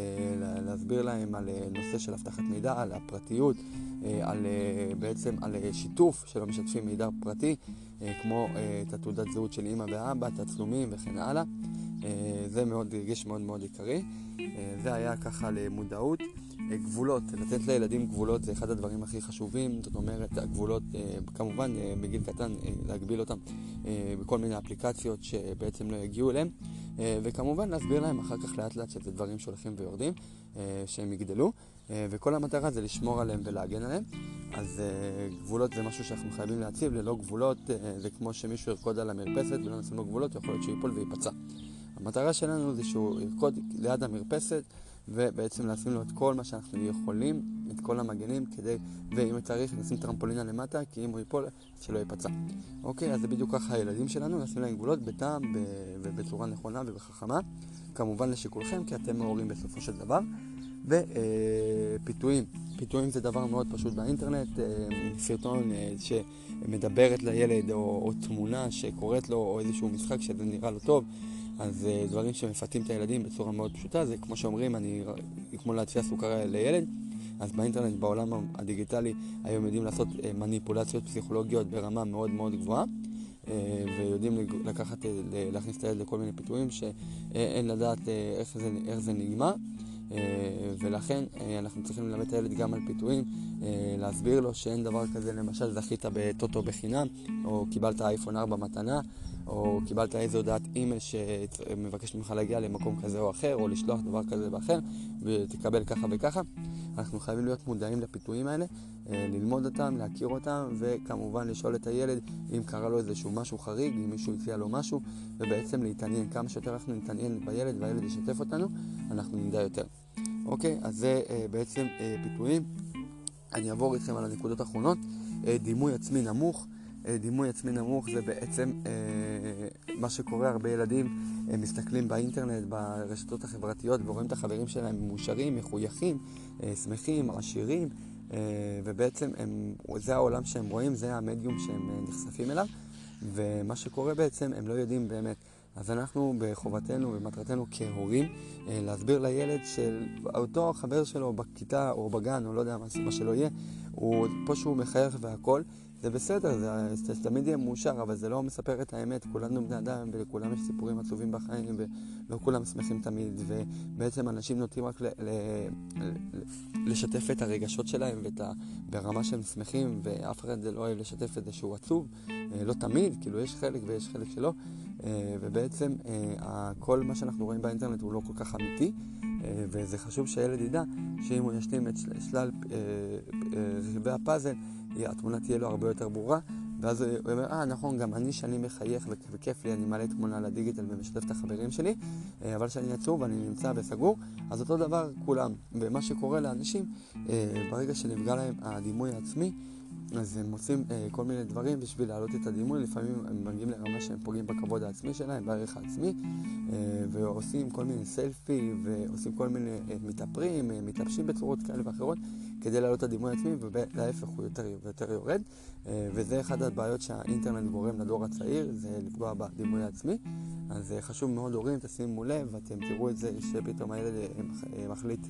להסביר להם על אה, נושא של אבטחת מידע, על הפרטיות, על בעצם על שיתוף שלא משתפים מידע פרטי, כמו את התעודת זהות של אימא ואבא, תצלומים וכן הלאה. זה מאוד, הרגיש מאוד מאוד עיקרי. זה היה ככה למודעות. גבולות, לתת לילדים גבולות זה אחד הדברים הכי חשובים, זאת אומרת, הגבולות, אה, כמובן אה, בגיל קטן אה, להגביל אותם בכל מיני אפליקציות שבעצם לא יגיעו אליהם, וכמובן להסביר להם אחר כך לאט לאט שזה דברים שהולכים ויורדים, שהם יגדלו, וכל המטרה זה לשמור עליהם ולהגן עליהם. אז גבולות זה משהו שאנחנו חייבים להציב, ללא גבולות זה כמו שמישהו ירקוד על המרפסת ולא נשים לו גבולות, יכול להיות שהוא ייפול וייפצע. המטרה שלנו זה שהוא ירקוד ליד המרפסת ובעצם לשים לו את כל מה שאנחנו יכולים, את כל המגנים, כדי, ואם צריך, נשים טרמפולינה למטה, כי אם הוא ייפול, שלא ייפצע. אוקיי, אז זה בדיוק ככה הילדים שלנו, נשים להם גבולות בטעם ובצורה נכונה ובחכמה. כמובן לשיקולכם, כי אתם ההורים בסופו של דבר. ופיתויים, פיתויים זה דבר מאוד פשוט באינטרנט, אה, סרטון אה, שמדברת לילד או, או תמונה שקוראת לו או איזשהו משחק שזה נראה לו טוב, אז אה, דברים שמפתים את הילדים בצורה מאוד פשוטה, זה כמו שאומרים, אני, כמו להציע סוכריה לילד, אז באינטרנט, בעולם הדיגיטלי, היום יודעים לעשות מניפולציות פסיכולוגיות ברמה מאוד מאוד גבוהה. ויודעים לקחת, להכניס את הילד לכל מיני פיתויים שאין לדעת איך זה, איך זה נגמר. ולכן אנחנו צריכים ללמד את הילד גם על פיתויים, להסביר לו שאין דבר כזה, למשל זכית בטוטו בחינם, או קיבלת אייפון 4 מתנה, או קיבלת איזו הודעת אימייל שמבקשת ממך להגיע למקום כזה או אחר, או לשלוח דבר כזה ואחר, ותקבל ככה וככה. אנחנו חייבים להיות מודעים לפיתויים האלה, אה, ללמוד אותם, להכיר אותם, וכמובן לשאול את הילד אם קרה לו איזשהו משהו חריג, אם מישהו הציע לו משהו, ובעצם להתעניין. כמה שיותר אנחנו נתעניין בילד והילד ישתף אותנו, אנחנו נדע יותר. אוקיי, אז זה אה, בעצם אה, פיתויים. אני אעבור איתכם על הנקודות האחרונות. דימוי עצמי נמוך. אה, דימוי עצמי נמוך זה בעצם אה, מה שקורה, הרבה ילדים אה, מסתכלים באינטרנט, ברשתות החברתיות ורואים את החברים שלהם מאושרים, מחויכים, אה, שמחים, עשירים, אה, ובעצם הם, זה העולם שהם רואים, זה המדיום שהם אה, נחשפים אליו, ומה שקורה בעצם, הם לא יודעים באמת. אז אנחנו בחובתנו ומטרתנו כהורים אה, להסביר לילד של אותו חבר שלו בכיתה או בגן או לא יודע מה שלא יהיה, הוא פה שהוא מחייך והכל, זה בסדר, זה, זה תמיד יהיה מאושר, אבל זה לא מספר את האמת. כולנו בני אדם ולכולם יש סיפורים עצובים בחיים ולא כולם שמחים תמיד, ובעצם אנשים נוטים רק ל, ל, ל, לשתף את הרגשות שלהם ואת ה, ברמה שהם שמחים, ואף אחד לא אוהב לשתף את זה שהוא עצוב, אה, לא תמיד, כאילו יש חלק ויש חלק שלא, אה, ובעצם אה, כל מה שאנחנו רואים באינטרנט הוא לא כל כך אמיתי. וזה חשוב שהילד ידע שאם הוא ישלים את שלל רכיבי הפאזל, התמונה תהיה לו הרבה יותר ברורה, ואז הוא אומר, אה, נכון, גם אני שאני מחייך וכיף לי, אני מעלה תמונה לדיגיטל ומשתף את החברים שלי, אה, אבל כשאני עצוב ואני נמצא וסגור, אז אותו דבר כולם. ומה שקורה לאנשים, אה, ברגע שנפגע להם הדימוי העצמי, אז הם עושים אה, כל מיני דברים בשביל להעלות את הדימוי, לפעמים הם מגיעים לרמה שהם פוגעים בכבוד העצמי שלהם, בערך העצמי, אה, ועושים כל מיני סלפי, ועושים כל מיני, אה, מתאפרים, אה, מתלבשים בצורות כאלה ואחרות, כדי להעלות את הדימוי העצמי, ולהפך הוא יותר ויותר יורד, אה, וזה אחת הבעיות שהאינטרנט גורם לדור הצעיר, זה לפגוע בדימוי העצמי. אז אה, חשוב מאוד הורים, תשימו לב, ואתם תראו את זה שפתאום הילד אה, מחליט,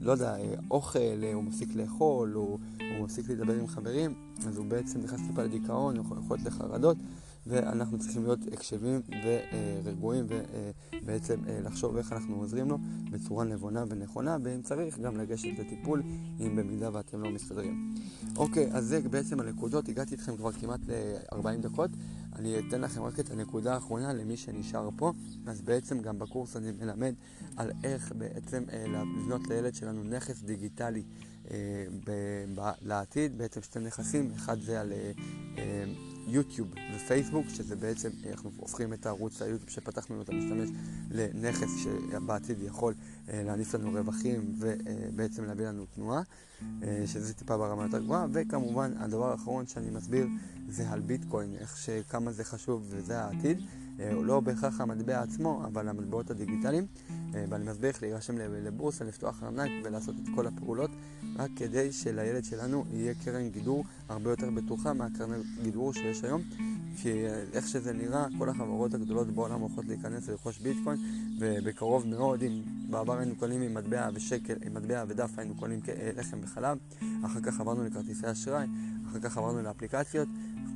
לא יודע, אוכל, הוא מפסיק לאכול, הוא, הוא מפסיק לדבר עם חברים, אז הוא בעצם נכנס טיפה לדיכאון, יכול להיות לחרדות. ואנחנו צריכים להיות הקשבים ורגועים ובעצם לחשוב איך אנחנו עוזרים לו בצורה נבונה ונכונה, ואם צריך גם לגשת לטיפול, אם במידה ואתם לא מסתדרים. אוקיי, אז זה בעצם הנקודות, הגעתי איתכם כבר כמעט ל-40 דקות. אני אתן לכם רק את הנקודה האחרונה למי שנשאר פה. אז בעצם גם בקורס אני מלמד על איך בעצם אה, לבנות לילד שלנו נכס דיגיטלי אה, לעתיד. בעצם שתי נכסים, אחד זה על אה, אה, יוטיוב ופייסבוק, שזה בעצם, אה, אנחנו הופכים את הערוץ היוטיוב שפתחנו את המשתמש לנכס שבעתיד יכול אה, להניף לנו רווחים ובעצם להביא לנו תנועה, אה, שזה טיפה ברמה יותר גבוהה, וכמובן הדבר האחרון שאני מסביר זה על ביטקוין, איך שכמה זה חשוב וזה העתיד. לא בהכרח המטבע עצמו, אבל המטבעות הדיגיטליים. ואני מסביר איך להירשם לבורסה, לפתוח ארנק ולעשות את כל הפעולות, רק כדי שלילד שלנו יהיה קרן גידור הרבה יותר בטוחה מהקרן גידור שיש היום. כי איך שזה נראה, כל החברות הגדולות בעולם הולכות להיכנס ולרכוש ביטקוין, ובקרוב מאוד, אם בעבר היינו קונים עם מטבע ושקל, עם מטבע ודף היינו קונים לחם וחלב, אחר כך עברנו לכרטיסי אשראי, אחר כך עברנו לאפליקציות,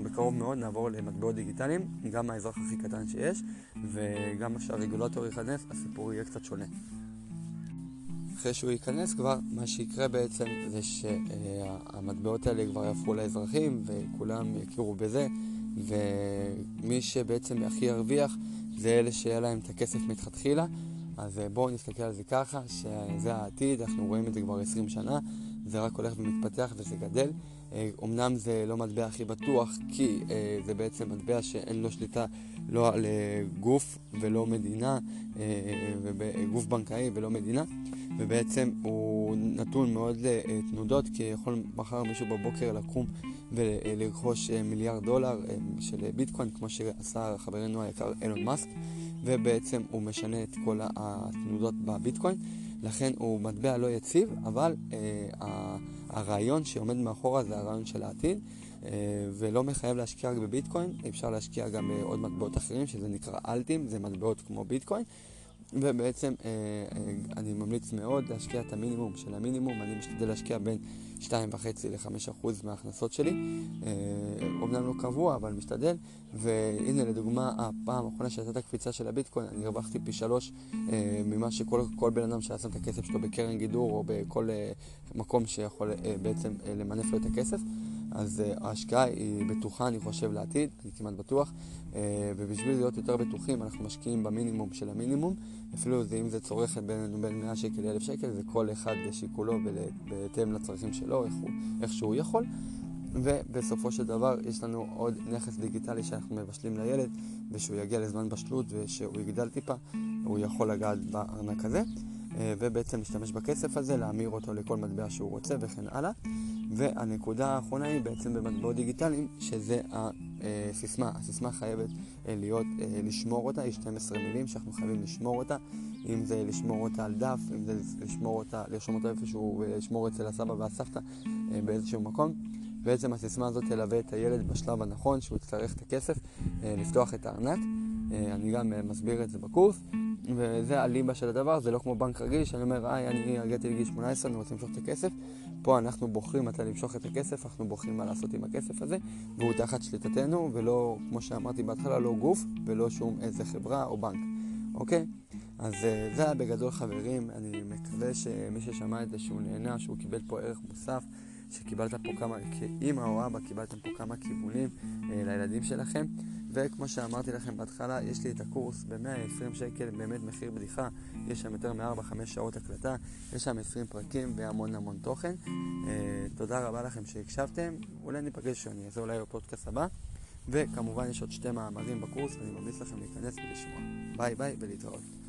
בקרוב מאוד נעבור למטבעות דיגיטליים, גם האזרח הכי קטן שיש, וגם כשהרגולטור ייכנס, הסיפור יהיה קצת שונה. אחרי שהוא ייכנס כבר, מה שיקרה בעצם זה שהמטבעות האלה כבר יהפכו לאזרחים וכולם יכירו בזה, ומי שבעצם הכי ירוויח זה אלה שיהיה להם את הכסף מתחתחילה. אז בואו נסתכל על זה ככה, שזה העתיד, אנחנו רואים את זה כבר 20 שנה, זה רק הולך ומתפתח וזה גדל. אומנם זה לא מטבע הכי בטוח, כי אה, זה בעצם מטבע שאין לו שליטה לא על אה, גוף ולא מדינה, אה, גוף בנקאי ולא מדינה, ובעצם הוא נתון מאוד לתנודות, כי יכול מחר מישהו בבוקר לקום ולרכוש מיליארד דולר של ביטקוין, כמו שעשה חברנו היקר אילון מאסק, ובעצם הוא משנה את כל התנודות בביטקוין. לכן הוא מטבע לא יציב, אבל אה, הרעיון שעומד מאחורה זה הרעיון של העתיד, אה, ולא מחייב להשקיע רק בביטקוין, אפשר להשקיע גם בעוד מטבעות אחרים, שזה נקרא אלטים, זה מטבעות כמו ביטקוין. ובעצם אה, אה, אני ממליץ מאוד להשקיע את המינימום של המינימום, אני משתדל להשקיע בין 2.5 ל-5% מההכנסות שלי, אומנם לא קבוע, אבל משתדל, והנה לדוגמה, הפעם האחרונה שהייתה את הקפיצה של הביטקוין, אני הרווחתי פי שלוש ממה שכל בן אדם שהיה שם את הכסף שלו בקרן גידור או בכל מקום שיכול בעצם למנף לו את הכסף. אז uh, ההשקעה היא בטוחה, אני חושב, לעתיד, אני כמעט בטוח, uh, ובשביל להיות יותר בטוחים אנחנו משקיעים במינימום של המינימום, אפילו זה, אם זה צורכת בין, בין 100 שקל ל-1,000 שקל, זה כל אחד לשיקולו ובהתאם לצרכים שלו, איך, הוא, איך שהוא יכול. ובסופו של דבר יש לנו עוד נכס דיגיטלי שאנחנו מבשלים לילד, ושהוא יגיע לזמן בשלות ושהוא יגדל טיפה, הוא יכול לגעת בארנק הזה, אה, ובעצם להשתמש בכסף הזה, להמיר אותו לכל מטבע שהוא רוצה וכן הלאה. והנקודה האחרונה היא בעצם במטבעות דיגיטליים, שזה הסיסמה. הסיסמה חייבת אה, להיות, אה, לשמור אותה, יש 12 מילים שאנחנו חייבים לשמור אותה, אם זה לשמור אותה על דף, אם זה לשמור אותה, לרשום אותה איפשהו ולשמור אצל הסבא והסבתא אה, באיזשהו מקום. בעצם הסיסמה הזאת תלווה את הילד בשלב הנכון, שהוא יצטרך את הכסף, לפתוח את הארנק. אני גם מסביר את זה בקורס. וזה הליבה של הדבר, זה לא כמו בנק רגיל, שאני אומר, היי, אני הגעתי לגיל 18, אני רוצה למשוך את הכסף. פה אנחנו בוחרים מתי למשוך את הכסף, אנחנו בוחרים מה לעשות עם הכסף הזה, והוא תחת שליטתנו, ולא, כמו שאמרתי בהתחלה, לא גוף, ולא שום איזה חברה או בנק, אוקיי? אז אה, זה היה בגדול חברים, אני מקווה שמי ששמע את זה שהוא נהנה, שהוא קיבל פה ערך מוסף, שקיבלת פה כמה, כאימא או אבא, קיבלתם פה כמה כיוונים אה, לילדים שלכם. וכמו שאמרתי לכם בהתחלה, יש לי את הקורס ב-120 שקל, באמת מחיר בדיחה, יש שם יותר מ-4-5 שעות הקלטה, יש שם 20 פרקים והמון המון תוכן. אה, תודה רבה לכם שהקשבתם, אולי ניפגש שאני אעשה אולי בפודקאסט הבא, וכמובן יש עוד שתי מאמרים בקורס, ואני ממליץ לכם להיכנס ולשמוע. ביי ביי ולהתראות.